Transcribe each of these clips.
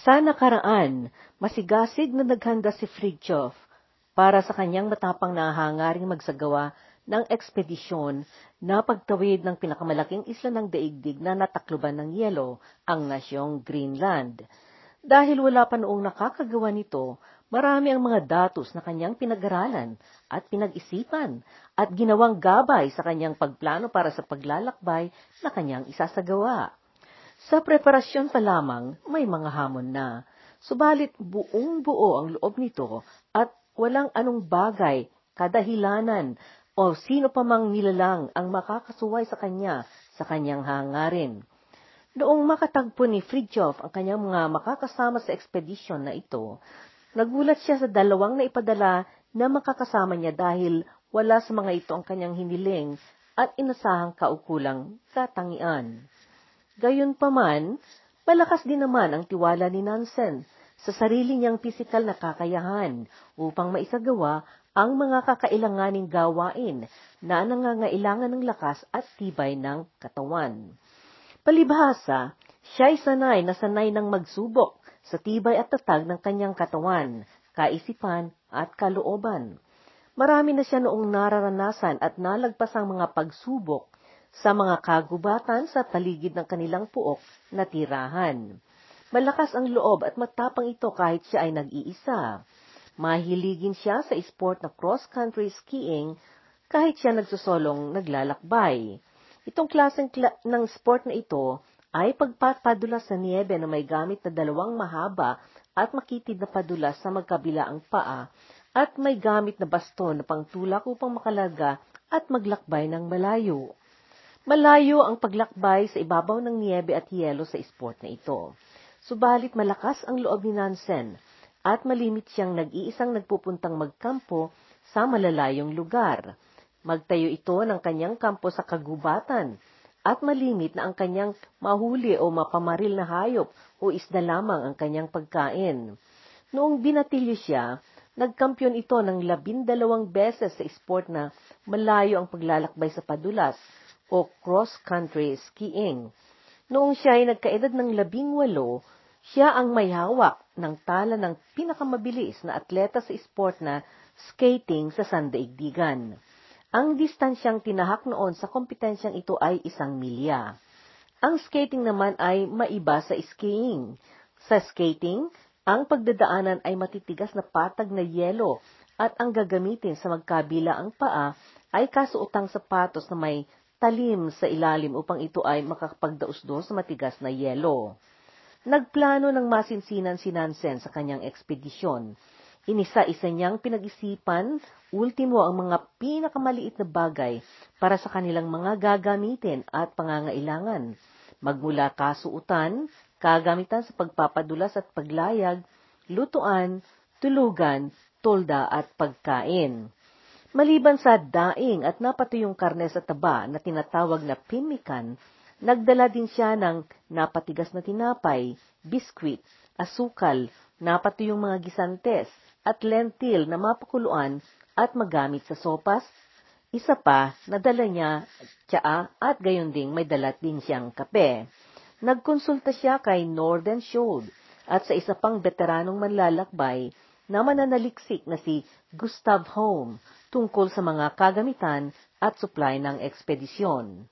Sa nakaraan, masigasig na naghanda si Fridtjof para sa kanyang matapang na hangaring magsagawa ng ekspedisyon na pagtawid ng pinakamalaking isla ng daigdig na natakluban ng yelo, ang nasyong Greenland. Dahil wala pa noong nakakagawa nito, marami ang mga datos na kanyang pinag-aralan at pinag-isipan at ginawang gabay sa kanyang pagplano para sa paglalakbay na kanyang isasagawa. Sa preparasyon pa lamang, may mga hamon na, subalit buong buo ang loob nito at walang anong bagay, kadahilanan o sino pa mang nilalang ang makakasuway sa kanya sa kanyang hangarin. Noong makatagpo ni Fridtjof ang kanyang mga makakasama sa ekspedisyon na ito, nagulat siya sa dalawang na ipadala na makakasama niya dahil wala sa mga ito ang kanyang hiniling at inasahang kaukulang katangian. Gayunpaman, malakas din naman ang tiwala ni Nansen sa sarili niyang pisikal na kakayahan upang maisagawa ang mga kakailanganing gawain na nangangailangan ng lakas at tibay ng katawan. Palibhasa, siya'y sanay na sanay ng magsubok sa tibay at tatag ng kanyang katawan, kaisipan at kalooban. Marami na siya noong nararanasan at nalagpas ang mga pagsubok sa mga kagubatan sa paligid ng kanilang puok na tirahan. Malakas ang loob at matapang ito kahit siya ay nag-iisa. Mahiligin siya sa sport na cross-country skiing kahit siya nagsusolong naglalakbay. Itong klaseng kla- ng sport na ito ay pagpapadula sa niebe na may gamit na dalawang mahaba at makitid na padulas sa magkabilaang paa at may gamit na baston na pangtulak upang makalaga at maglakbay ng malayo. Malayo ang paglakbay sa ibabaw ng niebe at yelo sa sport na ito. Subalit malakas ang loob ni Nansen at malimit siyang nag-iisang nagpupuntang magkampo sa malalayong lugar. Magtayo ito ng kanyang kampo sa kagubatan at malimit na ang kanyang mahuli o mapamaril na hayop o isda lamang ang kanyang pagkain. Noong binatilyo siya, nagkampiyon ito ng labindalawang beses sa sport na malayo ang paglalakbay sa padulas o cross-country skiing. Noong siya ay nagkaedad ng labing walo, siya ang may hawak ng tala ng pinakamabilis na atleta sa sport na skating sa sandaigdigan. Ang distansyang tinahak noon sa kompetensyang ito ay isang milya. Ang skating naman ay maiba sa skiing. Sa skating, ang pagdadaanan ay matitigas na patag na yelo at ang gagamitin sa magkabila ang paa ay kasuotang sapatos na may talim sa ilalim upang ito ay makakapagdausdos sa matigas na yelo. Nagplano ng masinsinan si Nansen sa kanyang ekspedisyon. Inisa-isa niyang pinag-isipan, ultimo ang mga pinakamaliit na bagay para sa kanilang mga gagamitin at pangangailangan. Magmula kasuutan, kagamitan sa pagpapadulas at paglayag, lutuan, tulugan, tolda at pagkain. Maliban sa daing at napatuyong karne sa taba na tinatawag na pimikan, nagdala din siya ng napatigas na tinapay, biskwit, asukal, napatuyong mga gisantes, at lentil na mapakuluan at magamit sa sopas. Isa pa, nadala niya tsaa at gayon ding may dalat din siyang kape. Nagkonsulta siya kay Northern Shode at sa isa pang veteranong manlalakbay na mananaliksik na si Gustav Home tungkol sa mga kagamitan at supply ng ekspedisyon.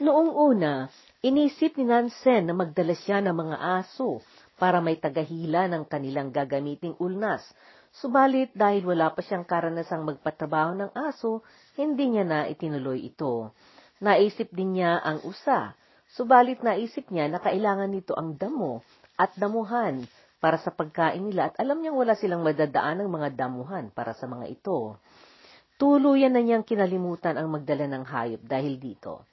Noong una, inisip ni Nansen na magdala siya ng mga aso para may tagahila ng kanilang gagamiting ulnas. Subalit dahil wala pa siyang karanasang magpatrabaho ng aso, hindi niya na itinuloy ito. Naisip din niya ang usa, subalit naisip niya na kailangan nito ang damo at damuhan para sa pagkain nila at alam niyang wala silang madadaan ng mga damuhan para sa mga ito. Tuluyan na niyang kinalimutan ang magdala ng hayop dahil dito.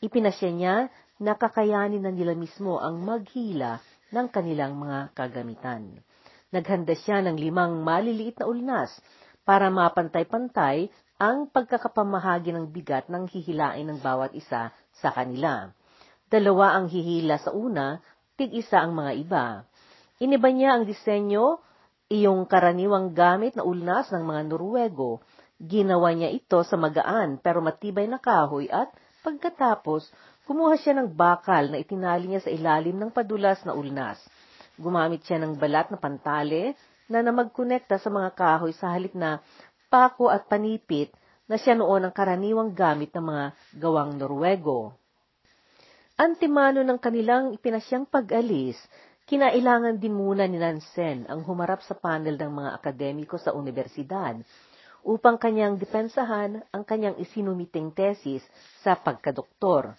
Ipinasya niya na kakayanin na nila mismo ang maghila ng kanilang mga kagamitan. Naghanda siya ng limang maliliit na ulnas para mapantay-pantay ang pagkakapamahagi ng bigat ng hihilain ng bawat isa sa kanila. Dalawa ang hihila sa una, tig-isa ang mga iba. Iniba niya ang disenyo, iyong karaniwang gamit na ulnas ng mga Norwego Ginawa niya ito sa magaan pero matibay na kahoy at pagkatapos, kumuha siya ng bakal na itinali niya sa ilalim ng padulas na ulnas. Gumamit siya ng balat na pantale na namagkonekta sa mga kahoy sa halip na pako at panipit na siya noon ang karaniwang gamit ng mga gawang Norwego. Antimano ng kanilang ipinasyang pag-alis, kinailangan din muna ni Nansen ang humarap sa panel ng mga akademiko sa universidad upang kanyang depensahan ang kanyang isinumiting tesis sa pagkadoktor.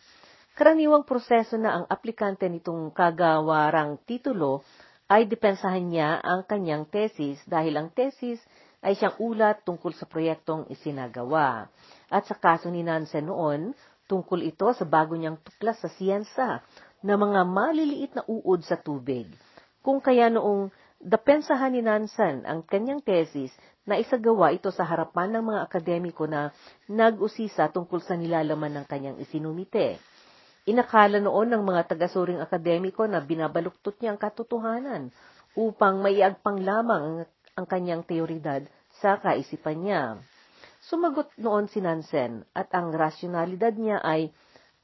Karaniwang proseso na ang aplikante nitong kagawarang titulo ay depensahan niya ang kanyang tesis dahil ang tesis ay siyang ulat tungkol sa proyektong isinagawa. At sa kaso ni Nansen noon, tungkol ito sa bago niyang tuklas sa siyensa na mga maliliit na uod sa tubig. Kung kaya noong depensahan ni Nansen ang kanyang tesis na isagawa ito sa harapan ng mga akademiko na nag-usisa tungkol sa nilalaman ng kanyang isinumite. Inakala noon ng mga tagasuring akademiko na binabaluktot niya ang katotohanan upang maiagpang lamang ang kanyang teoridad sa kaisipan niya. Sumagot noon si Nansen at ang rasyonalidad niya ay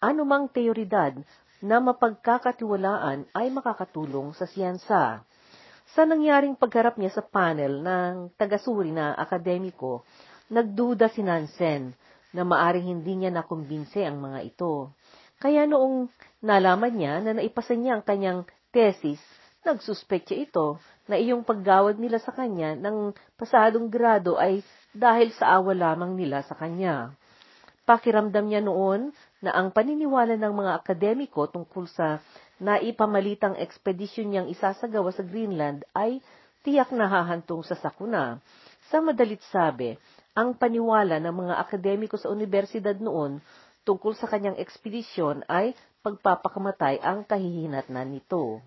anumang teoridad na mapagkakatiwalaan ay makakatulong sa siyansa. Sa nangyaring pagharap niya sa panel ng tagasuri na akademiko, nagduda si Nansen na maaring hindi niya nakumbinse ang mga ito. Kaya noong nalaman niya na naipasa niya ang kanyang thesis, nagsuspetya ito na iyong paggawad nila sa kanya ng pasadong grado ay dahil sa awa lamang nila sa kanya. Pakiramdam niya noon na ang paniniwala ng mga akademiko tungkol sa naipamalitang ekspedisyon niyang isasagawa sa Greenland ay tiyak na hahantong sa sakuna. Sa madalit sabi, ang paniwala ng mga akademiko sa universidad noon tungkol sa kanyang ekspedisyon ay pagpapakamatay ang kahihinatnan nito.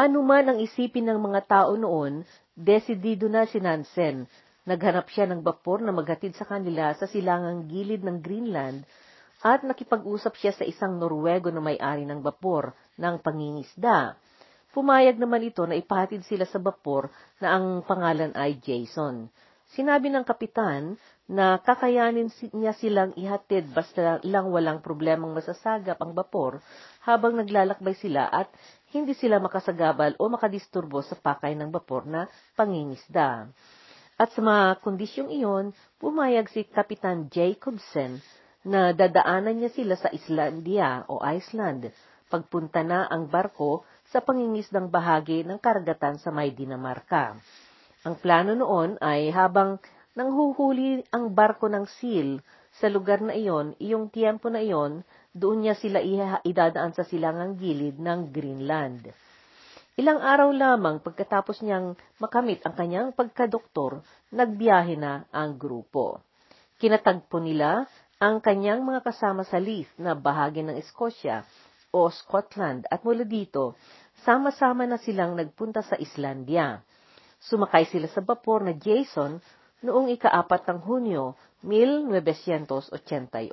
Anuman ang isipin ng mga tao noon, desidido na si Nansen. Naghanap siya ng bapor na maghatid sa kanila sa silangang gilid ng Greenland at nakipag-usap siya sa isang Norwego na may-ari ng bapor ng pangingisda. Pumayag naman ito na ipahatid sila sa bapor na ang pangalan ay Jason. Sinabi ng kapitan na kakayanin niya silang ihatid basta lang walang problemang masasagap ang bapor habang naglalakbay sila at hindi sila makasagabal o makadisturbo sa pakay ng bapor na pangingisda. At sa mga kondisyong iyon, pumayag si Kapitan Jacobsen na dadaanan niya sila sa Islandia o Iceland pagpunta na ang barko sa pangingisdang bahagi ng karagatan sa may Dinamarca. Ang plano noon ay habang nanghuhuli ang barko ng seal sa lugar na iyon, iyong tiyempo na iyon, doon niya sila idadaan sa silangang gilid ng Greenland. Ilang araw lamang pagkatapos niyang makamit ang kanyang pagkadoktor, nagbiyahe na ang grupo. Kinatagpo nila ang kanyang mga kasama sa Leith na bahagi ng Escocia o Scotland at mula dito, sama-sama na silang nagpunta sa Islandia. Sumakay sila sa bapor na Jason noong ikaapat ng Hunyo, 1988.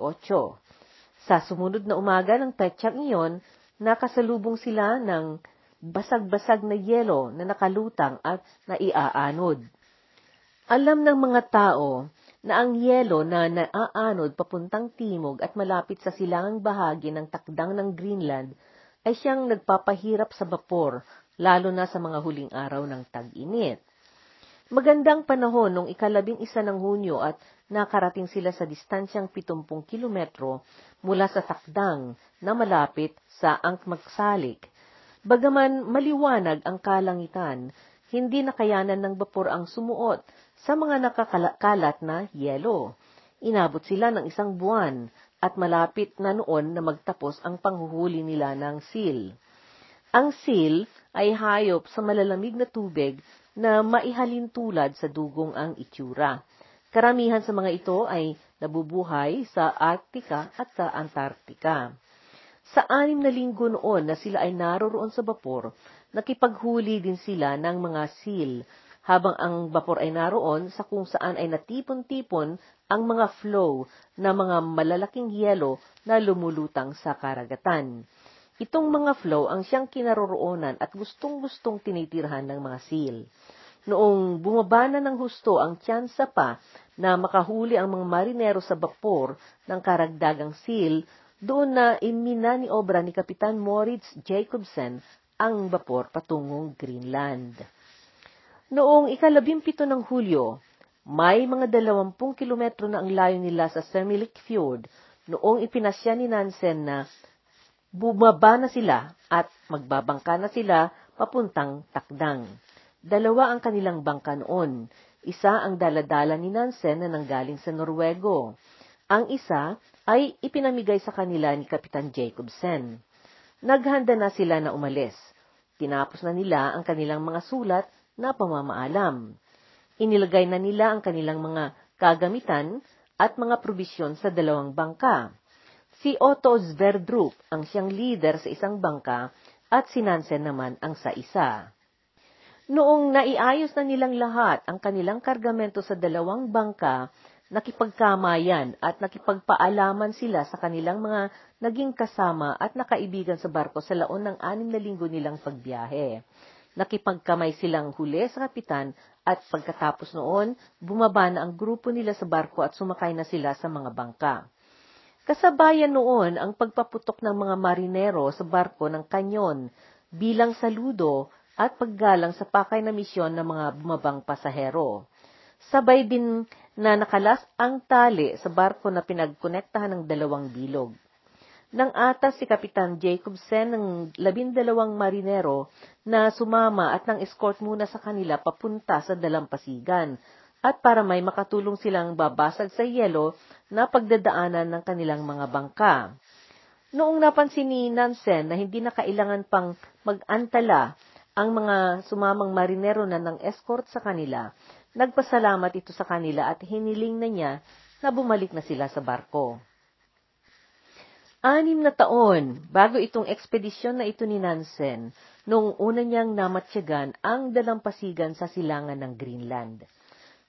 Sa sumunod na umaga ng petsyang iyon, nakasalubong sila ng basag-basag na yelo na nakalutang at naiaanod. Alam ng mga tao na ang yelo na naaanod papuntang timog at malapit sa silangang bahagi ng takdang ng Greenland ay siyang nagpapahirap sa bapor, lalo na sa mga huling araw ng tag-init. Magandang panahon nung ikalabing isa ng Hunyo at nakarating sila sa distansyang 70 kilometro mula sa takdang na malapit sa Angmagsalik. Bagaman maliwanag ang kalangitan, hindi nakayanan ng bapor ang sumuot sa mga nakakalat na yelo. Inabot sila ng isang buwan at malapit na noon na magtapos ang panghuhuli nila ng seal. Ang seal ay hayop sa malalamig na tubig na maihalin tulad sa dugong ang itsura. Karamihan sa mga ito ay nabubuhay sa Arctica at sa Antarctica. Sa anim na linggo noon na sila ay naroroon sa bapor, nakipaghuli din sila ng mga seal, habang ang bapor ay naroon sa kung saan ay natipon-tipon ang mga flow na mga malalaking yelo na lumulutang sa karagatan. Itong mga flow ang siyang kinaroroonan at gustong-gustong tinitirhan ng mga seal. Noong bumaba na ng husto ang tsansa pa na makahuli ang mga marinero sa bapor ng karagdagang seal, doon na imina ni obra ni Kapitan Moritz Jacobsen ang bapor patungong Greenland. Noong ikalabimpito ng Hulyo, may mga dalawampung kilometro na ang layo nila sa Sermilik Fjord noong ipinasya ni Nansen na bumaba na sila at magbabangka na sila papuntang Takdang. Dalawa ang kanilang bangka noon. Isa ang daladala ni Nansen na nanggaling sa Norwego. Ang isa ay ipinamigay sa kanila ni Kapitan Jacobsen. Naghanda na sila na umalis. Tinapos na nila ang kanilang mga sulat na pamamaalam. Inilagay na nila ang kanilang mga kagamitan at mga probisyon sa dalawang bangka. Si Otto Sverdrup ang siyang leader sa isang bangka at si Nansen naman ang sa isa. Noong naiayos na nilang lahat ang kanilang kargamento sa dalawang bangka, nakipagkamayan at nakipagpaalaman sila sa kanilang mga naging kasama at nakaibigan sa barko sa laon ng anim na linggo nilang pagbiyahe. Nakipagkamay silang huli sa kapitan at pagkatapos noon, bumaba na ang grupo nila sa barko at sumakay na sila sa mga bangka. Kasabayan noon ang pagpaputok ng mga marinero sa barko ng kanyon bilang saludo at paggalang sa pakay na misyon ng mga bumabang pasahero. Sabay din na nakalas ang tali sa barko na pinagkonektahan ng dalawang bilog. Nang atas si Kapitan Jacobsen ng labindalawang marinero na sumama at nang escort muna sa kanila papunta sa dalampasigan at para may makatulong silang babasag sa yelo na pagdadaanan ng kanilang mga bangka. Noong napansin ni Nansen na hindi na kailangan pang mag-antala ang mga sumamang marinero na ng escort sa kanila, nagpasalamat ito sa kanila at hiniling na niya na bumalik na sila sa barko. Anim na taon bago itong ekspedisyon na ito ni Nansen, noong una niyang namatsyagan ang dalampasigan sa silangan ng Greenland.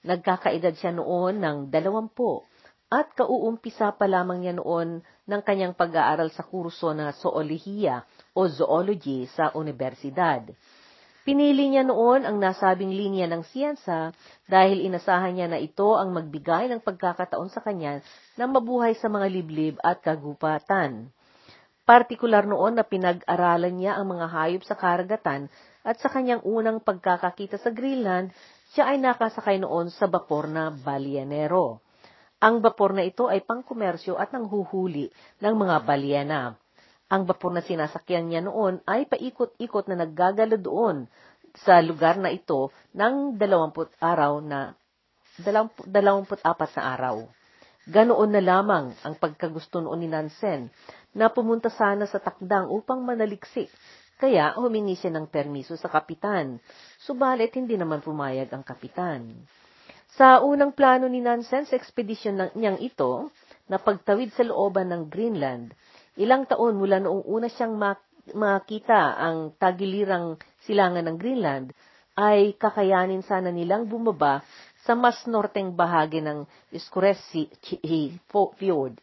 Nagkakaedad siya noon ng dalawampu at kauumpisa pa lamang niya noon ng kanyang pag-aaral sa kurso na zoolohiya o zoology sa universidad. Pinili niya noon ang nasabing linya ng siyensa dahil inasahan niya na ito ang magbigay ng pagkakataon sa kanya na mabuhay sa mga liblib at kagupatan. Partikular noon na pinag-aralan niya ang mga hayop sa karagatan at sa kanyang unang pagkakakita sa Greenland, siya ay nakasakay noon sa bapor na balyanero. Ang bapor na ito ay pangkomersyo at nanghuhuli ng mga balyena. Ang bapor na sinasakyan niya noon ay paikot-ikot na naggagala doon sa lugar na ito ng 20 araw na 24 na araw. Ganoon na lamang ang pagkagusto noon ni Nansen na pumunta sana sa takdang upang manaliksik, kaya humingi siya ng permiso sa kapitan, subalit hindi naman pumayag ang kapitan. Sa unang plano ni Nansen sa ekspedisyon niyang ito, na pagtawid sa looban ng Greenland, Ilang taon mula noong una siyang makita ang tagilirang silangan ng Greenland, ay kakayanin sana nilang bumaba sa mas norteng bahagi ng Skuresi Fjord.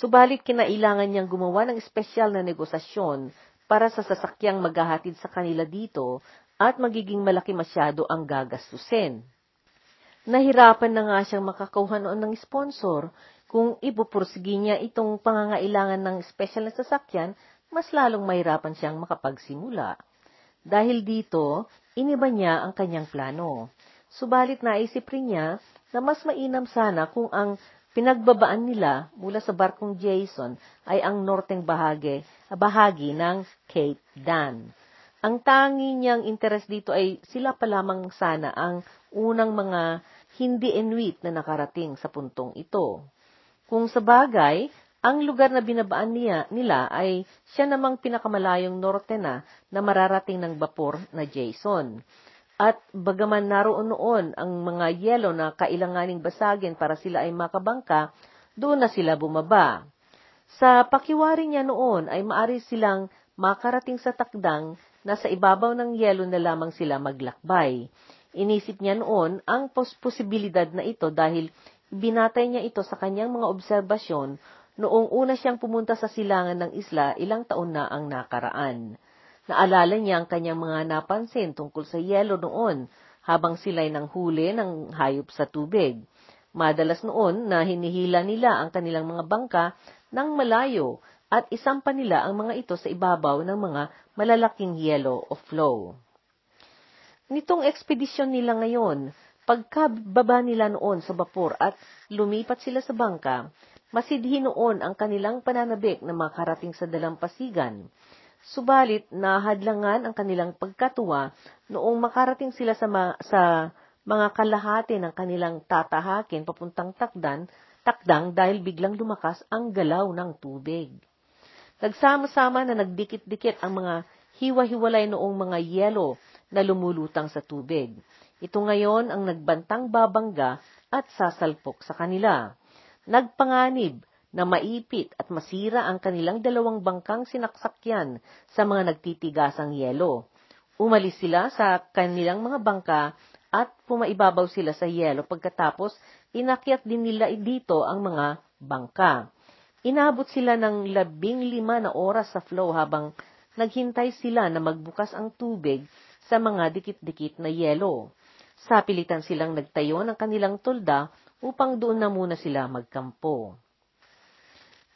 Subalit kinailangan niyang gumawa ng espesyal na negosasyon para sa sasakyang maghahatid sa kanila dito at magiging malaki masyado ang gagastusin. Nahirapan na nga siyang makakuha noon ng sponsor kung ipupursige niya itong pangangailangan ng special na sasakyan, mas lalong mahirapan siyang makapagsimula. Dahil dito, iniba niya ang kanyang plano. Subalit naisip rin niya na mas mainam sana kung ang pinagbabaan nila mula sa barkong Jason ay ang norteng bahagi, bahagi ng Cape Dan. Ang tangi niyang interes dito ay sila pa lamang sana ang unang mga hindi Inuit na nakarating sa puntong ito. Kung sa bagay, ang lugar na binabaan niya, nila ay siya namang pinakamalayong norte na na mararating ng bapor na Jason. At bagaman naroon noon ang mga yelo na kailanganing basagin para sila ay makabangka, doon na sila bumaba. Sa pakiwari niya noon ay maari silang makarating sa takdang na sa ibabaw ng yelo na lamang sila maglakbay. Inisip niya noon ang posibilidad na ito dahil Binatay niya ito sa kanyang mga obserbasyon noong una siyang pumunta sa silangan ng isla ilang taon na ang nakaraan. Naalala niya ang kanyang mga napansin tungkol sa yelo noon habang sila'y nang huli ng hayop sa tubig. Madalas noon na hinihila nila ang kanilang mga bangka ng malayo at isampa nila ang mga ito sa ibabaw ng mga malalaking yelo o flow. Nitong ekspedisyon nila ngayon, pagkababa nila noon sa bapor at lumipat sila sa bangka, masidhi noon ang kanilang pananabik na makarating sa dalampasigan. Subalit, nahadlangan ang kanilang pagkatuwa noong makarating sila sa, ma- sa mga kalahati ng kanilang tatahakin papuntang takdan, takdang dahil biglang lumakas ang galaw ng tubig. Nagsama-sama na nagdikit-dikit ang mga hiwa-hiwalay noong mga yelo na lumulutang sa tubig. Ito ngayon ang nagbantang babangga at sasalpok sa kanila. Nagpanganib na maipit at masira ang kanilang dalawang bangkang sinaksakyan sa mga nagtitigasang yelo. Umalis sila sa kanilang mga bangka at pumaibabaw sila sa yelo pagkatapos inakyat din nila dito ang mga bangka. Inabot sila ng labing lima na oras sa flow habang naghintay sila na magbukas ang tubig sa mga dikit-dikit na yelo. Sa pilitan silang nagtayo ng kanilang tulda upang doon na muna sila magkampo.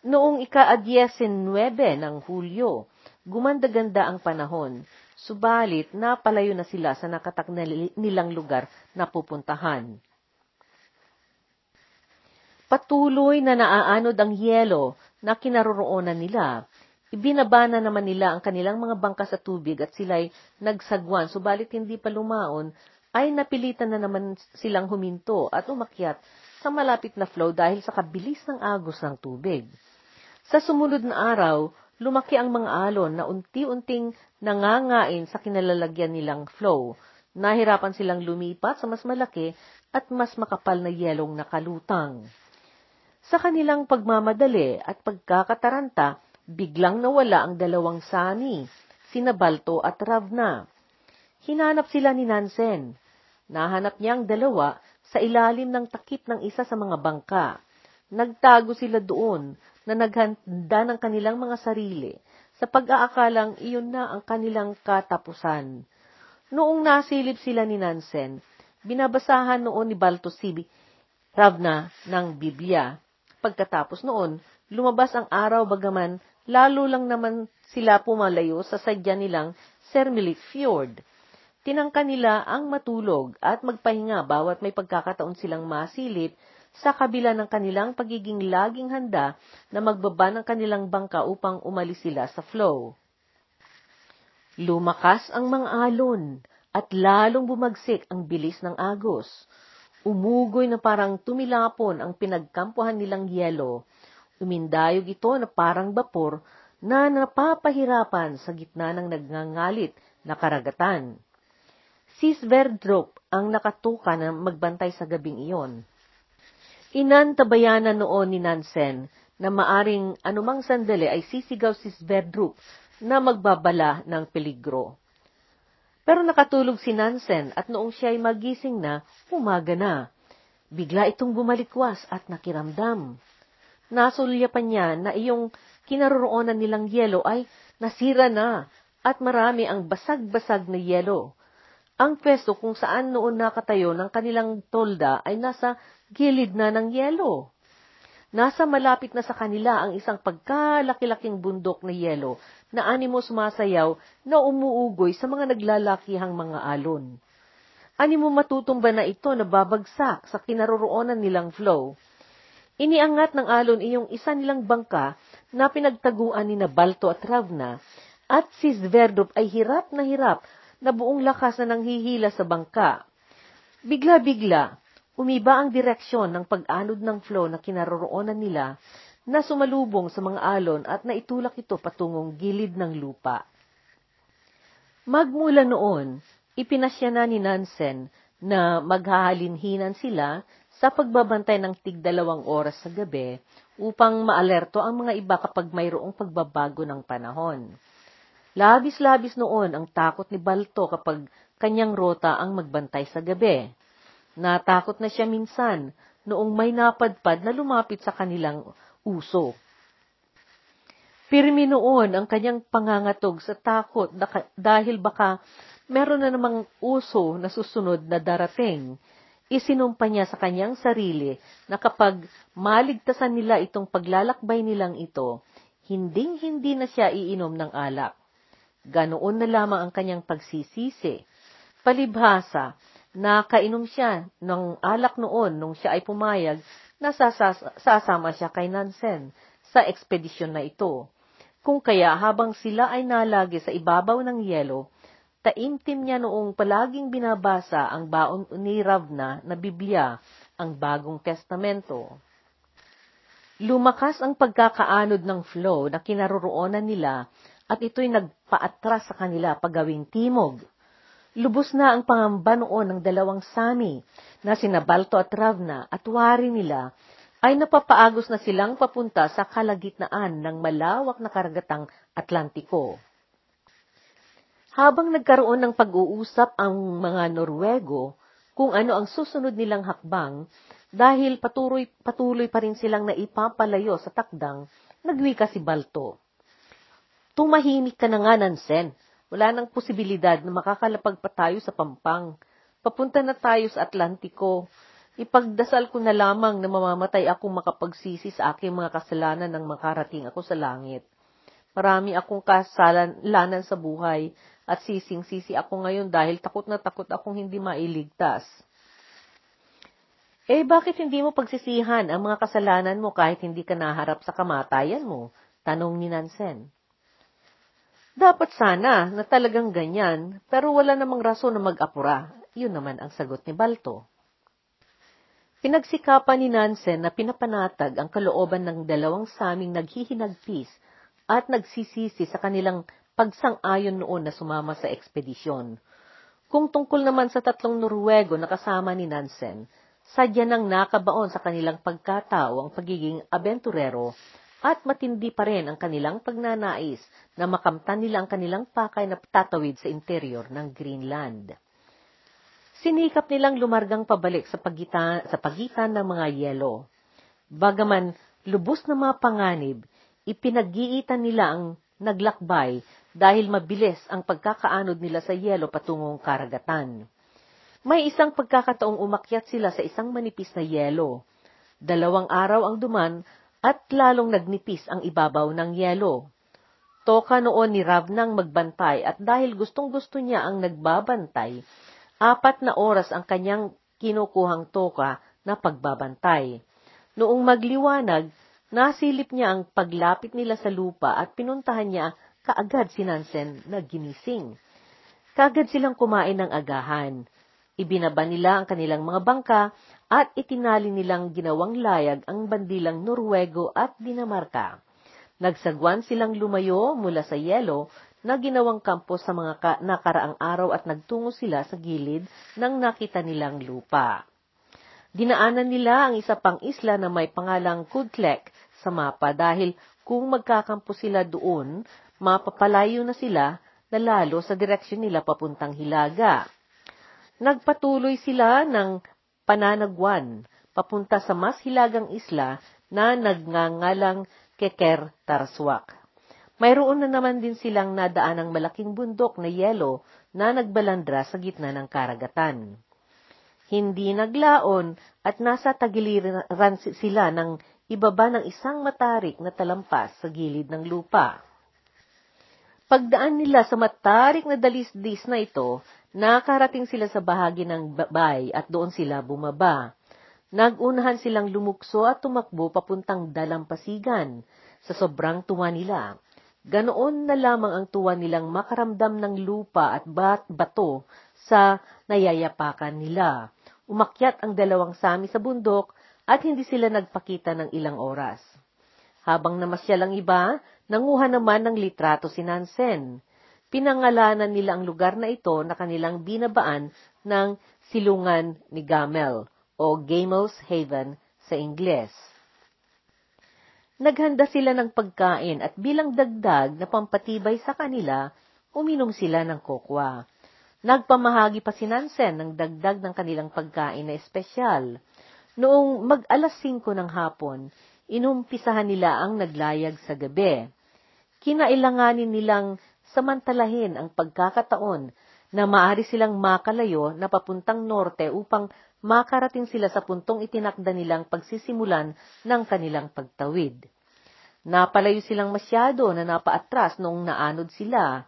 Noong ika-19 ng Hulyo, gumanda-ganda ang panahon, subalit napalayo na sila sa nakatak nilang lugar na pupuntahan. Patuloy na naaanod ang yelo na kinaroroonan nila Ibinaba na naman nila ang kanilang mga bangka sa tubig at sila'y nagsagwan, subalit hindi pa lumaon, ay napilitan na naman silang huminto at umakyat sa malapit na flow dahil sa kabilis ng agos ng tubig. Sa sumunod na araw, lumaki ang mga alon na unti-unting nangangain sa kinalalagyan nilang flow. Nahirapan silang lumipat sa mas malaki at mas makapal na yelong nakalutang. Sa kanilang pagmamadali at pagkakataranta, biglang nawala ang dalawang sani, sina Balto at Ravna. Hinanap sila ni Nansen. Nahanap niya ang dalawa sa ilalim ng takip ng isa sa mga bangka. Nagtago sila doon na naghanda ng kanilang mga sarili sa pag-aakalang iyon na ang kanilang katapusan. Noong nasilip sila ni Nansen, binabasahan noon ni Balto si Ravna ng Biblia. Pagkatapos noon, lumabas ang araw bagaman lalo lang naman sila pumalayo sa sadya nilang Sermilik Fjord. Tinangka nila ang matulog at magpahinga bawat may pagkakataon silang masilip sa kabila ng kanilang pagiging laging handa na magbaba ng kanilang bangka upang umalis sila sa flow. Lumakas ang mga alon at lalong bumagsik ang bilis ng agos. Umugoy na parang tumilapon ang pinagkampuhan nilang yelo Umindayog ito na parang bapor na napapahirapan sa gitna ng nagngangalit na karagatan. Si Sverdrup ang nakatuka na magbantay sa gabing iyon. Inantabayanan noon ni Nansen na maaring anumang sandali ay sisigaw si Sverdrup na magbabala ng peligro. Pero nakatulog si Nansen at noong siya ay magising na, umaga na. Bigla itong bumalikwas at nakiramdam nasulyapan niya na iyong kinaroroonan nilang yelo ay nasira na at marami ang basag-basag na yelo. Ang pwesto kung saan noon nakatayo ng kanilang tolda ay nasa gilid na ng yelo. Nasa malapit na sa kanila ang isang pagkalaki-laking bundok na yelo na animo sumasayaw na umuugoy sa mga naglalakihang mga alon. Animo matutumba na ito na babagsak sa kinaroroonan nilang flow Iniangat ng alon iyong isa nilang bangka na pinagtaguan ni Nabalto at Ravna, at si Zverdov ay hirap na hirap na buong lakas na nanghihila sa bangka. Bigla-bigla, umiba ang direksyon ng pag-anod ng flow na kinaroroonan nila na sumalubong sa mga alon at naitulak ito patungong gilid ng lupa. Magmula noon, ipinasya na ni Nansen na maghahalinhinan sila sa pagbabantay ng tigdalawang oras sa gabi upang maalerto ang mga iba kapag mayroong pagbabago ng panahon. Labis-labis noon ang takot ni Balto kapag kanyang rota ang magbantay sa gabi. Natakot na siya minsan noong may napadpad na lumapit sa kanilang uso. Pirmi noon ang kanyang pangangatog sa takot dahil baka meron na namang uso na susunod na darating isinumpa niya sa kanyang sarili na kapag maligtasan nila itong paglalakbay nilang ito, hinding-hindi na siya iinom ng alak. Ganoon na lamang ang kanyang pagsisisi. Palibhasa, nakainom siya ng alak noon nung siya ay pumayag na sasama siya kay Nansen sa ekspedisyon na ito. Kung kaya habang sila ay nalagi sa ibabaw ng yelo, taimtim niya noong palaging binabasa ang baon ni Ravna na Biblia, ang Bagong Testamento. Lumakas ang pagkakaanod ng flow na kinaroroonan nila at ito'y nagpaatras sa kanila pagawing timog. Lubos na ang pangamba noon ng dalawang sami na sina Balto at Ravna at wari nila ay napapaagos na silang papunta sa kalagitnaan ng malawak na karagatang Atlantiko. Habang nagkaroon ng pag-uusap ang mga Norwego kung ano ang susunod nilang hakbang, dahil patuloy, patuloy pa rin silang naipapalayo sa takdang, nagwika si Balto. Tumahimik ka na nga, Nansen. Wala nang posibilidad na makakalapag pa tayo sa Pampang. Papunta na tayo sa Atlantiko. Ipagdasal ko na lamang na mamamatay akong makapagsisi sa aking mga kasalanan nang makarating ako sa langit. Marami akong kasalanan sa buhay at sising-sisi ako ngayon dahil takot na takot akong hindi mailigtas. Eh, bakit hindi mo pagsisihan ang mga kasalanan mo kahit hindi ka naharap sa kamatayan mo? Tanong ni Nansen. Dapat sana na talagang ganyan, pero wala namang rason na mag-apura. Yun naman ang sagot ni Balto. Pinagsikapan ni Nansen na pinapanatag ang kalooban ng dalawang saming naghihinagpis at nagsisisi sa kanilang pagsang-ayon noon na sumama sa ekspedisyon. Kung tungkol naman sa tatlong Norwego na kasama ni Nansen, sadya nang nakabaon sa kanilang pagkatao ang pagiging abenturero at matindi pa rin ang kanilang pagnanais na makamtan nila ang kanilang pakay na tatawid sa interior ng Greenland. Sinikap nilang lumargang pabalik sa pagitan, sa pagitan ng mga yelo. Bagaman lubos na mga panganib, ipinag-iitan nila ang naglakbay dahil mabilis ang pagkakaanod nila sa yelo patungong karagatan. May isang pagkakataong umakyat sila sa isang manipis na yelo. Dalawang araw ang duman at lalong nagnipis ang ibabaw ng yelo. Toka noon ni Rav nang magbantay at dahil gustong-gusto niya ang nagbabantay, Apat na oras ang kanyang kinukuhang toka na pagbabantay. Noong magliwanag, nasilip niya ang paglapit nila sa lupa at pinuntahan niya kaagad si Nansen na ginising. Kaagad silang kumain ng agahan. Ibinaba nila ang kanilang mga bangka at itinali nilang ginawang layag ang bandilang Norwego at Dinamarca. Nagsagwan silang lumayo mula sa yelo na ginawang kampo sa mga ka- nakaraang araw at nagtungo sila sa gilid ng nakita nilang lupa. Dinaanan nila ang isa pang isla na may pangalang Kudlek sa mapa dahil kung magkakampo sila doon, mapapalayo na sila na lalo sa direksyon nila papuntang Hilaga. Nagpatuloy sila ng pananagwan papunta sa mas hilagang isla na nagngangalang Keker Tarswak. Mayroon na naman din silang nadaan ng malaking bundok na yelo na nagbalandra sa gitna ng karagatan. Hindi naglaon at nasa tagiliran sila ng ibaba ng isang matarik na talampas sa gilid ng lupa. Pagdaan nila sa matarik na dalisdis na ito, nakarating sila sa bahagi ng babay at doon sila bumaba. Nagunahan silang lumukso at tumakbo papuntang dalampasigan sa sobrang tuwa nila. Ganoon na lamang ang tuwa nilang makaramdam ng lupa at bat bato sa nayayapakan nila. Umakyat ang dalawang sami sa bundok at hindi sila nagpakita ng ilang oras. Habang namasyal ang iba, nanguha naman ng litrato si Nansen. Pinangalanan nila ang lugar na ito na kanilang binabaan ng silungan ni Gamel o Gamel's Haven sa Ingles. Naghanda sila ng pagkain at bilang dagdag na pampatibay sa kanila, uminom sila ng kokwa. Nagpamahagi pa si Nansen ng dagdag ng kanilang pagkain na espesyal. Noong mag-alas 5 ng hapon, inumpisahan nila ang naglayag sa gabi. Kinailanganin nilang samantalahin ang pagkakataon na maaari silang makalayo na papuntang norte upang makarating sila sa puntong itinakda nilang pagsisimulan ng kanilang pagtawid. Napalayo silang masyado na napaatras noong naanod sila.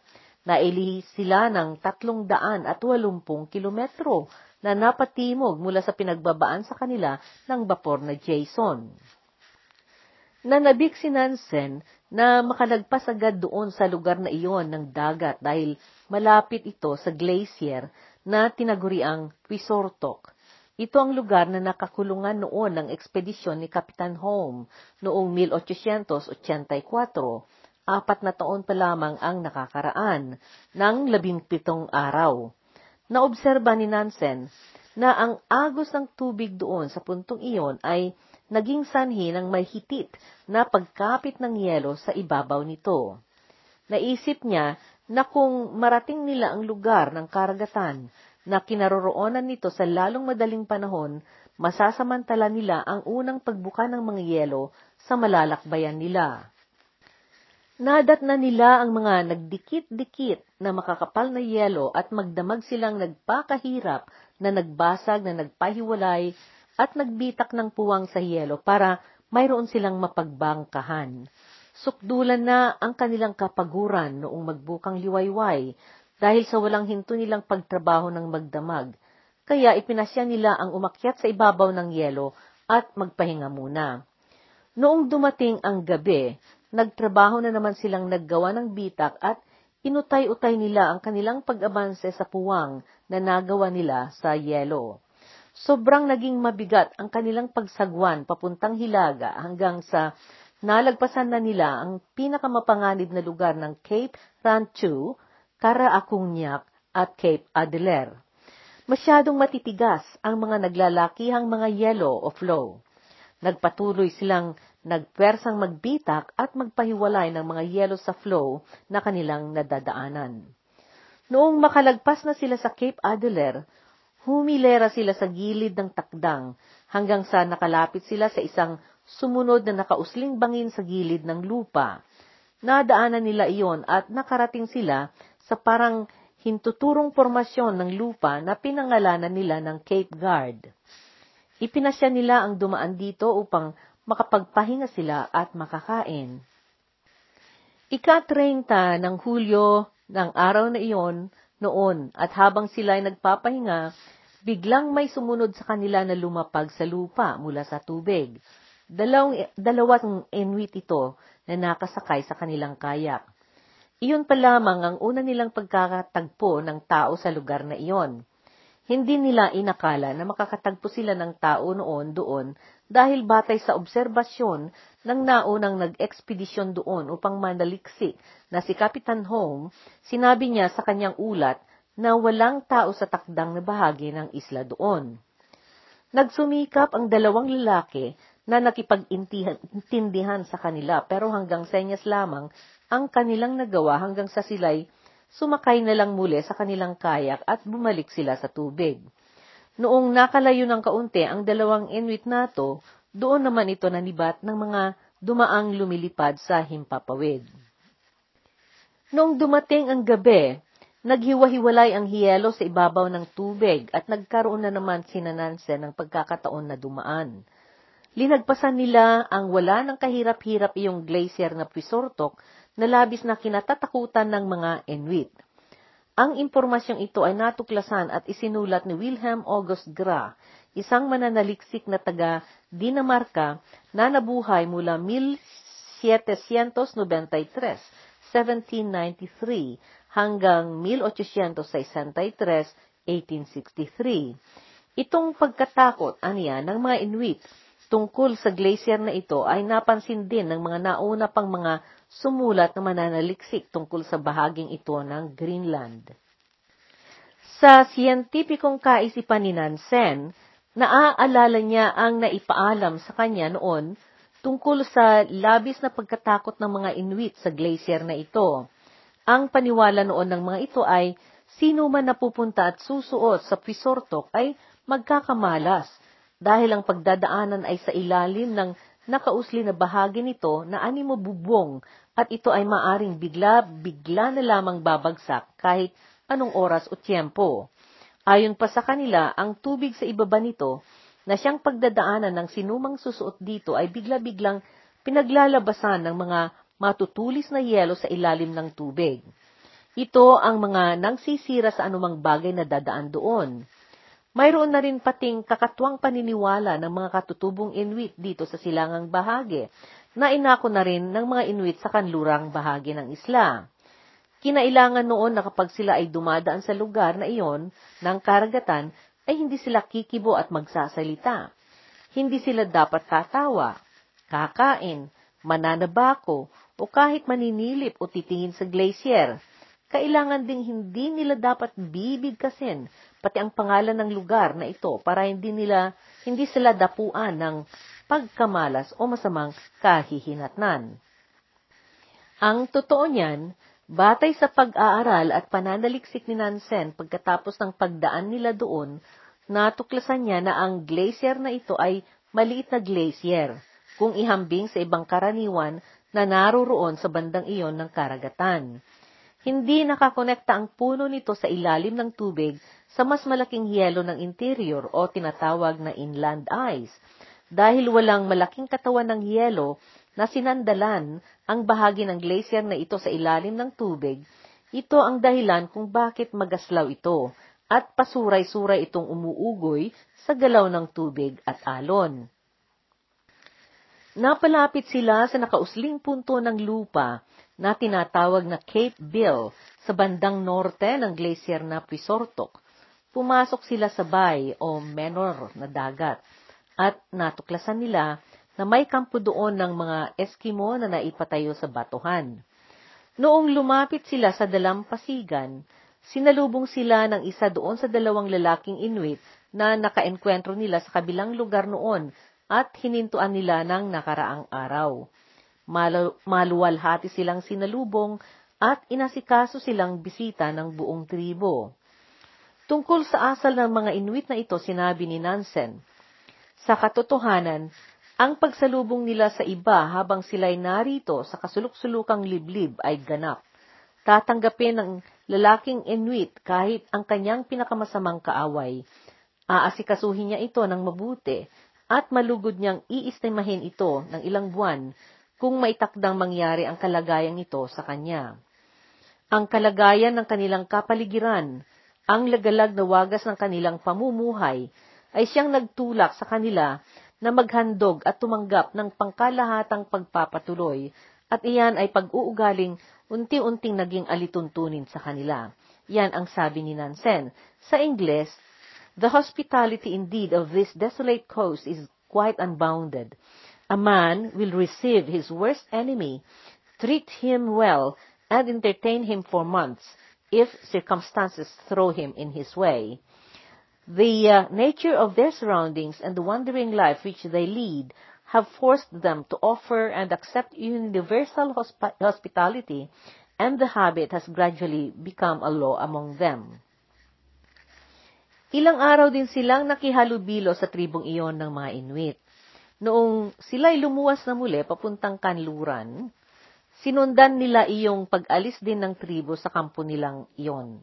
Naili sila ng tatlong daan at walumpung kilometro na napatimog mula sa pinagbabaan sa kanila ng bapor na Jason. Nanabik si Nansen na makalagpas agad doon sa lugar na iyon ng dagat dahil malapit ito sa glacier na tinaguriang Pisortok. Ito ang lugar na nakakulungan noon ng ekspedisyon ni Kapitan Home noong 1884, apat na taon pa lamang ang nakakaraan, ng labimpitong araw. Naobserba ni Nansen na ang agos ng tubig doon sa puntong iyon ay naging sanhi ng may hitit na pagkapit ng yelo sa ibabaw nito. Naisip niya na kung marating nila ang lugar ng karagatan na kinaroroonan nito sa lalong madaling panahon, masasamantala nila ang unang pagbuka ng mga yelo sa malalakbayan nila. Nadat na nila ang mga nagdikit-dikit na makakapal na yelo at magdamag silang nagpakahirap na nagbasag na nagpahiwalay at nagbitak ng puwang sa yelo para mayroon silang mapagbangkahan. Sukdulan na ang kanilang kapaguran noong magbukang liwayway dahil sa walang hinto nilang pagtrabaho ng magdamag, kaya ipinasya nila ang umakyat sa ibabaw ng yelo at magpahinga muna. Noong dumating ang gabi, nagtrabaho na naman silang naggawa ng bitak at inutay-utay nila ang kanilang pag-abanse sa puwang na nagawa nila sa yelo. Sobrang naging mabigat ang kanilang pagsagwan papuntang Hilaga hanggang sa nalagpasan na nila ang pinakamapanganib na lugar ng Cape Ranchu Karaacunyak at Cape Adler. Masyadong matitigas ang mga naglalakihang mga yelo o flow. Nagpatuloy silang nagpersang magbitak at magpahiwalay ng mga yelo sa flow na kanilang nadadaanan. Noong makalagpas na sila sa Cape Adler, humilera sila sa gilid ng takdang hanggang sa nakalapit sila sa isang sumunod na nakausling bangin sa gilid ng lupa. Nadaanan nila iyon at nakarating sila sa parang hintuturong formasyon ng lupa na pinangalanan nila ng Cape Guard. Ipinasya nila ang dumaan dito upang makapagpahinga sila at makakain. Ika-30 ng Hulyo ng araw na iyon noon at habang sila ay nagpapahinga, biglang may sumunod sa kanila na lumapag sa lupa mula sa tubig. Dalawang, dalawang Inuit ito na nakasakay sa kanilang kayak. Iyon pa lamang ang una nilang pagkakatagpo ng tao sa lugar na iyon. Hindi nila inakala na makakatagpo sila ng tao noon doon dahil batay sa obserbasyon ng naunang nag-ekspedisyon doon upang manaliksik na si Kapitan Home, sinabi niya sa kanyang ulat na walang tao sa takdang na bahagi ng isla doon. Nagsumikap ang dalawang lalaki na nakipag-intindihan sa kanila pero hanggang senyas lamang ang kanilang nagawa hanggang sa sila'y sumakay na lang muli sa kanilang kayak at bumalik sila sa tubig. Noong nakalayo ng kaunti ang dalawang Inuit nato, doon naman ito nanibat ng mga dumaang lumilipad sa himpapawid. Noong dumating ang gabi, naghiwa-hiwalay ang hiyelo sa ibabaw ng tubig at nagkaroon na naman si Nanansen ng pagkakataon na dumaan. Linagpasan nila ang wala ng kahirap-hirap iyong glacier na Pisortok na labis na kinatatakutan ng mga Inuit. Ang impormasyong ito ay natuklasan at isinulat ni Wilhelm August Gra, isang mananaliksik na taga Dinamarca na nabuhay mula 1793, 1793 hanggang 1863, 1863. Itong pagkatakot aniya ng mga Inuit tungkol sa glacier na ito ay napansin din ng mga nauna pang mga sumulat na mananaliksik tungkol sa bahaging ito ng Greenland. Sa siyentipikong kaisipan ni Nansen, naaalala niya ang naipaalam sa kanya noon tungkol sa labis na pagkatakot ng mga Inuit sa glacier na ito. Ang paniwala noon ng mga ito ay sino man napupunta at susuot sa Pisortok ay magkakamalas dahil ang pagdadaanan ay sa ilalim ng nakausli na bahagi nito na animo bubong at ito ay maaring bigla-bigla na lamang babagsak kahit anong oras o tiyempo. Ayon pa sa kanila, ang tubig sa ibaba nito na siyang pagdadaanan ng sinumang susuot dito ay bigla-biglang pinaglalabasan ng mga matutulis na yelo sa ilalim ng tubig. Ito ang mga nangsisira sa anumang bagay na dadaan doon. Mayroon na rin pating kakatwang paniniwala ng mga katutubong Inuit dito sa silangang bahagi, na inako na rin ng mga Inuit sa kanlurang bahagi ng isla. Kinailangan noon na kapag sila ay dumadaan sa lugar na iyon ng karagatan, ay hindi sila kikibo at magsasalita. Hindi sila dapat tatawa, kakain, mananabako, o kahit maninilip o titingin sa glacier. Kailangan ding hindi nila dapat bibigkasin pati ang pangalan ng lugar na ito para hindi nila hindi sila dapuan ng pagkamalas o masamang kahihinatnan. Ang totoo niyan, batay sa pag-aaral at pananaliksik ni Nansen pagkatapos ng pagdaan nila doon, natuklasan niya na ang glacier na ito ay maliit na glacier kung ihambing sa ibang karaniwan na naroroon sa bandang iyon ng karagatan. Hindi nakakonekta ang puno nito sa ilalim ng tubig sa mas malaking yelo ng interior o tinatawag na inland ice. Dahil walang malaking katawan ng yelo na sinandalan ang bahagi ng glacier na ito sa ilalim ng tubig, ito ang dahilan kung bakit magaslaw ito at pasuray-suray itong umuugoy sa galaw ng tubig at alon. Napalapit sila sa nakausling punto ng lupa na tinatawag na Cape Bill sa bandang norte ng glacier na Pisortok. Pumasok sila sa bay o menor na dagat at natuklasan nila na may kampo doon ng mga Eskimo na naipatayo sa batuhan. Noong lumapit sila sa dalampasigan, sinalubong sila ng isa doon sa dalawang lalaking Inuit na nakaenkwentro nila sa kabilang lugar noon at hinintuan nila ng nakaraang araw. Malu- maluwalhati silang sinalubong at inasikaso silang bisita ng buong tribo. Tungkol sa asal ng mga Inuit na ito, sinabi ni Nansen, Sa katotohanan, ang pagsalubong nila sa iba habang sila'y narito sa kasuluk-sulukang liblib ay ganap. Tatanggapin ng lalaking Inuit kahit ang kanyang pinakamasamang kaaway. Aasikasuhin niya ito ng mabuti at malugod niyang iistimahin ito ng ilang buwan kung maitakdang mangyari ang kalagayan ito sa kanya. Ang kalagayan ng kanilang kapaligiran, ang lagalag na wagas ng kanilang pamumuhay, ay siyang nagtulak sa kanila na maghandog at tumanggap ng pangkalahatang pagpapatuloy at iyan ay pag-uugaling unti-unting naging alituntunin sa kanila. Yan ang sabi ni Nansen. Sa Ingles, The hospitality indeed of this desolate coast is quite unbounded. A man will receive his worst enemy, treat him well, and entertain him for months, if circumstances throw him in his way. The uh, nature of their surroundings and the wandering life which they lead have forced them to offer and accept universal hosp- hospitality, and the habit has gradually become a law among them. Ilang araw din silang nakihalubilo sa tribong iyon ng mga Inuit. Noong sila'y lumuwas na muli papuntang kanluran, sinundan nila iyong pag-alis din ng tribo sa kampo nilang iyon.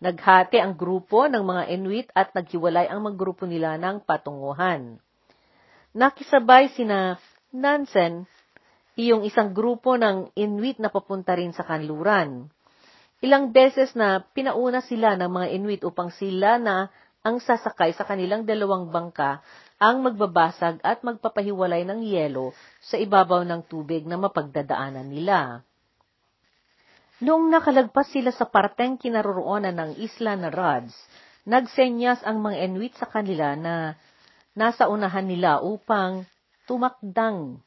Naghati ang grupo ng mga Inuit at naghiwalay ang mga grupo nila ng patunguhan. Nakisabay sina Nansen, iyong isang grupo ng Inuit na papunta rin sa kanluran. Ilang beses na pinauna sila ng mga Inuit upang sila na ang sasakay sa kanilang dalawang bangka ang magbabasag at magpapahiwalay ng yelo sa ibabaw ng tubig na mapagdadaanan nila. Noong nakalagpas sila sa parteng kinaroroonan ng isla na Rods, nagsenyas ang mga Inuit sa kanila na nasa unahan nila upang tumakdang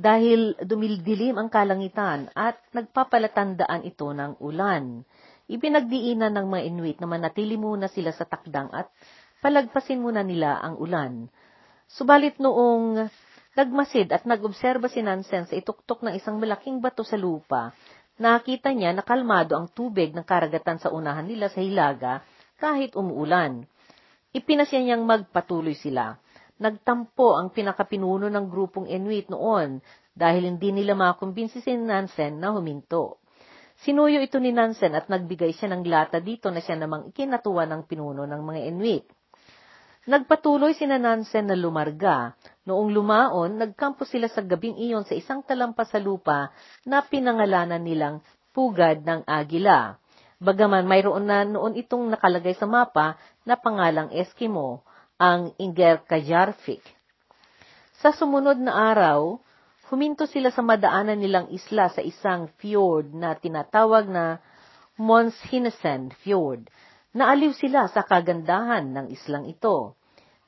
dahil dumildilim ang kalangitan at nagpapalatandaan ito ng ulan. Ibinagdiinan ng mga Inuit na manatili muna sila sa takdang at palagpasin muna nila ang ulan. Subalit noong nagmasid at nag-obserba si Nansen sa ituktok ng isang malaking bato sa lupa, nakita niya na kalmado ang tubig ng karagatan sa unahan nila sa hilaga kahit umuulan. Ipinasya niyang magpatuloy sila nagtampo ang pinakapinuno ng grupong Inuit noon dahil hindi nila makumbinsi si Nansen na huminto. Sinuyo ito ni Nansen at nagbigay siya ng lata dito na siya namang ikinatuwa ng pinuno ng mga Inuit. Nagpatuloy si Nansen na lumarga Noong lumaon, nagkampo sila sa gabing iyon sa isang talampas sa lupa na pinangalanan nilang Pugad ng Agila. Bagaman mayroon na noon itong nakalagay sa mapa na pangalang Eskimo, ang Inger Kajarfik. Sa sumunod na araw, huminto sila sa madaanan nilang isla sa isang fjord na tinatawag na Mons Hinnesen Fjord. Naaliw sila sa kagandahan ng islang ito.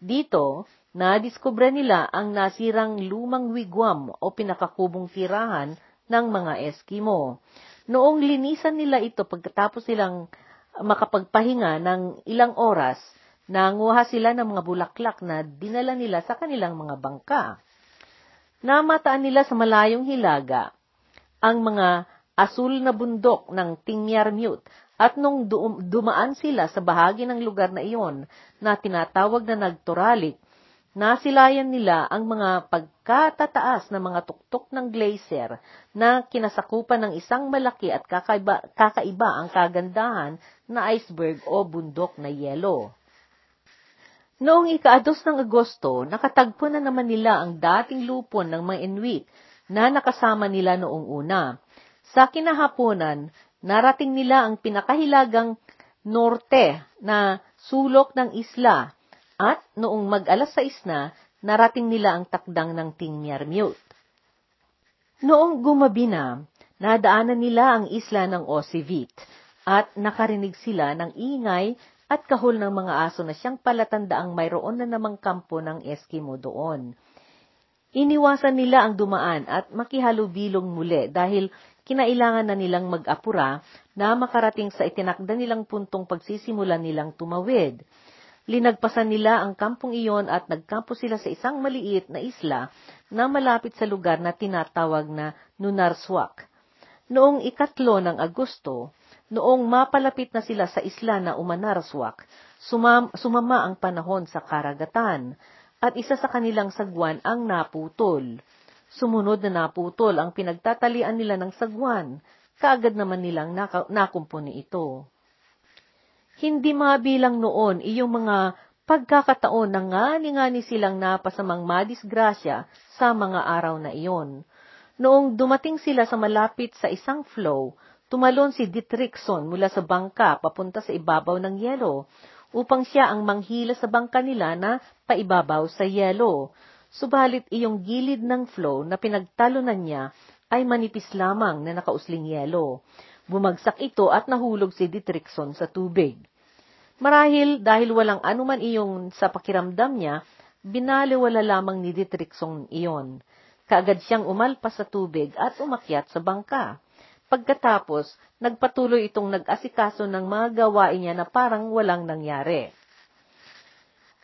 Dito, nadiskubre nila ang nasirang lumang wigwam o pinakakubong tirahan ng mga Eskimo. Noong linisan nila ito pagkatapos silang makapagpahinga ng ilang oras, nanguha sila ng mga bulaklak na dinala nila sa kanilang mga bangka. Namataan nila sa malayong hilaga ang mga asul na bundok ng Tingmyarmyut at nung dumaan sila sa bahagi ng lugar na iyon na tinatawag na nagturalik, nasilayan nila ang mga pagkatataas na mga tuktok ng glacier na kinasakupan ng isang malaki at kakaiba, kakaiba ang kagandahan na iceberg o bundok na yelo. Noong ikaados ng Agosto, nakatagpo na naman nila ang dating lupon ng mga Inuit na nakasama nila noong una. Sa kinahaponan, narating nila ang pinakahilagang norte na sulok ng isla at noong mag-alas 6 na, narating nila ang takdang ng Tingmyarmyut. Noong gumabi na, nadaanan nila ang isla ng Osivit at nakarinig sila ng ingay at kahol ng mga aso na siyang palatandaang mayroon na namang kampo ng Eskimo doon. Iniwasan nila ang dumaan at makihalubilong muli dahil kinailangan na nilang mag-apura na makarating sa itinakda nilang puntong pagsisimulan nilang tumawid. Linagpasan nila ang kampong iyon at nagkampo sila sa isang maliit na isla na malapit sa lugar na tinatawag na Nunarswak. Noong ikatlo ng Agosto, noong mapalapit na sila sa isla na Umanarswak, sumam, sumama ang panahon sa karagatan at isa sa kanilang sagwan ang naputol. Sumunod na naputol ang pinagtatalian nila ng sagwan, kaagad naman nilang nakumpuni ito. Hindi mabilang noon iyong mga pagkakataon na ngani-ngani silang napasamang madisgrasya sa mga araw na iyon. Noong dumating sila sa malapit sa isang flow, tumalon si Dietrichson mula sa bangka papunta sa ibabaw ng yelo upang siya ang manghila sa bangka nila na paibabaw sa yelo. Subalit iyong gilid ng flow na pinagtalunan niya ay manipis lamang na nakausling yelo. Bumagsak ito at nahulog si Dietrichson sa tubig. Marahil dahil walang anuman iyong sa pakiramdam niya, binaliwala lamang ni Dietrichson iyon. Kaagad siyang umalpas sa tubig at umakyat sa bangka. Pagkatapos, nagpatuloy itong nag-asikaso ng mga gawain niya na parang walang nangyari.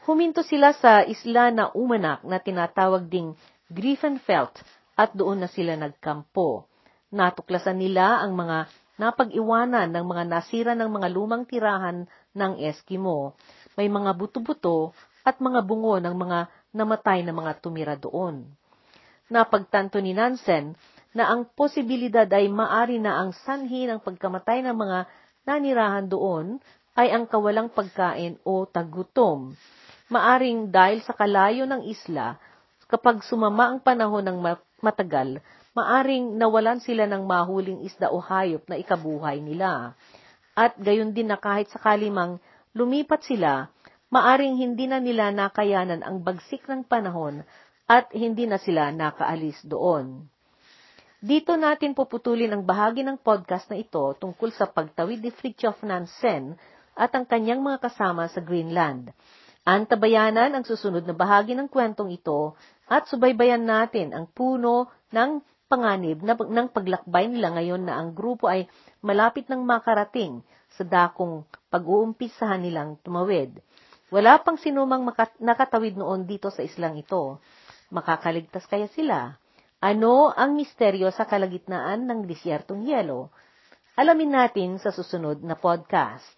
Huminto sila sa isla na Umanak na tinatawag ding Griffenfeld at doon na sila nagkampo. Natuklasan nila ang mga napag-iwanan ng mga nasira ng mga lumang tirahan ng Eskimo. May mga buto-buto at mga bungo ng mga namatay na mga tumira doon. Napagtanto ni Nansen na ang posibilidad ay maari na ang sanhi ng pagkamatay ng mga nanirahan doon ay ang kawalang pagkain o tagutom maaring dahil sa kalayo ng isla, kapag sumama ang panahon ng matagal, maaring nawalan sila ng mahuling isda o hayop na ikabuhay nila. At gayon din na kahit sakali mang lumipat sila, maaring hindi na nila nakayanan ang bagsik ng panahon at hindi na sila nakaalis doon. Dito natin puputulin ang bahagi ng podcast na ito tungkol sa pagtawid ni Fridtjof Nansen at ang kanyang mga kasama sa Greenland. Antabayanan ang susunod na bahagi ng kwentong ito at subaybayan natin ang puno ng panganib na, ng paglakbay nila ngayon na ang grupo ay malapit ng makarating sa dakong pag-uumpisahan nilang tumawid. Wala pang sinumang makat- nakatawid noon dito sa islang ito. Makakaligtas kaya sila? Ano ang misteryo sa kalagitnaan ng disyertong yelo? Alamin natin sa susunod na podcast.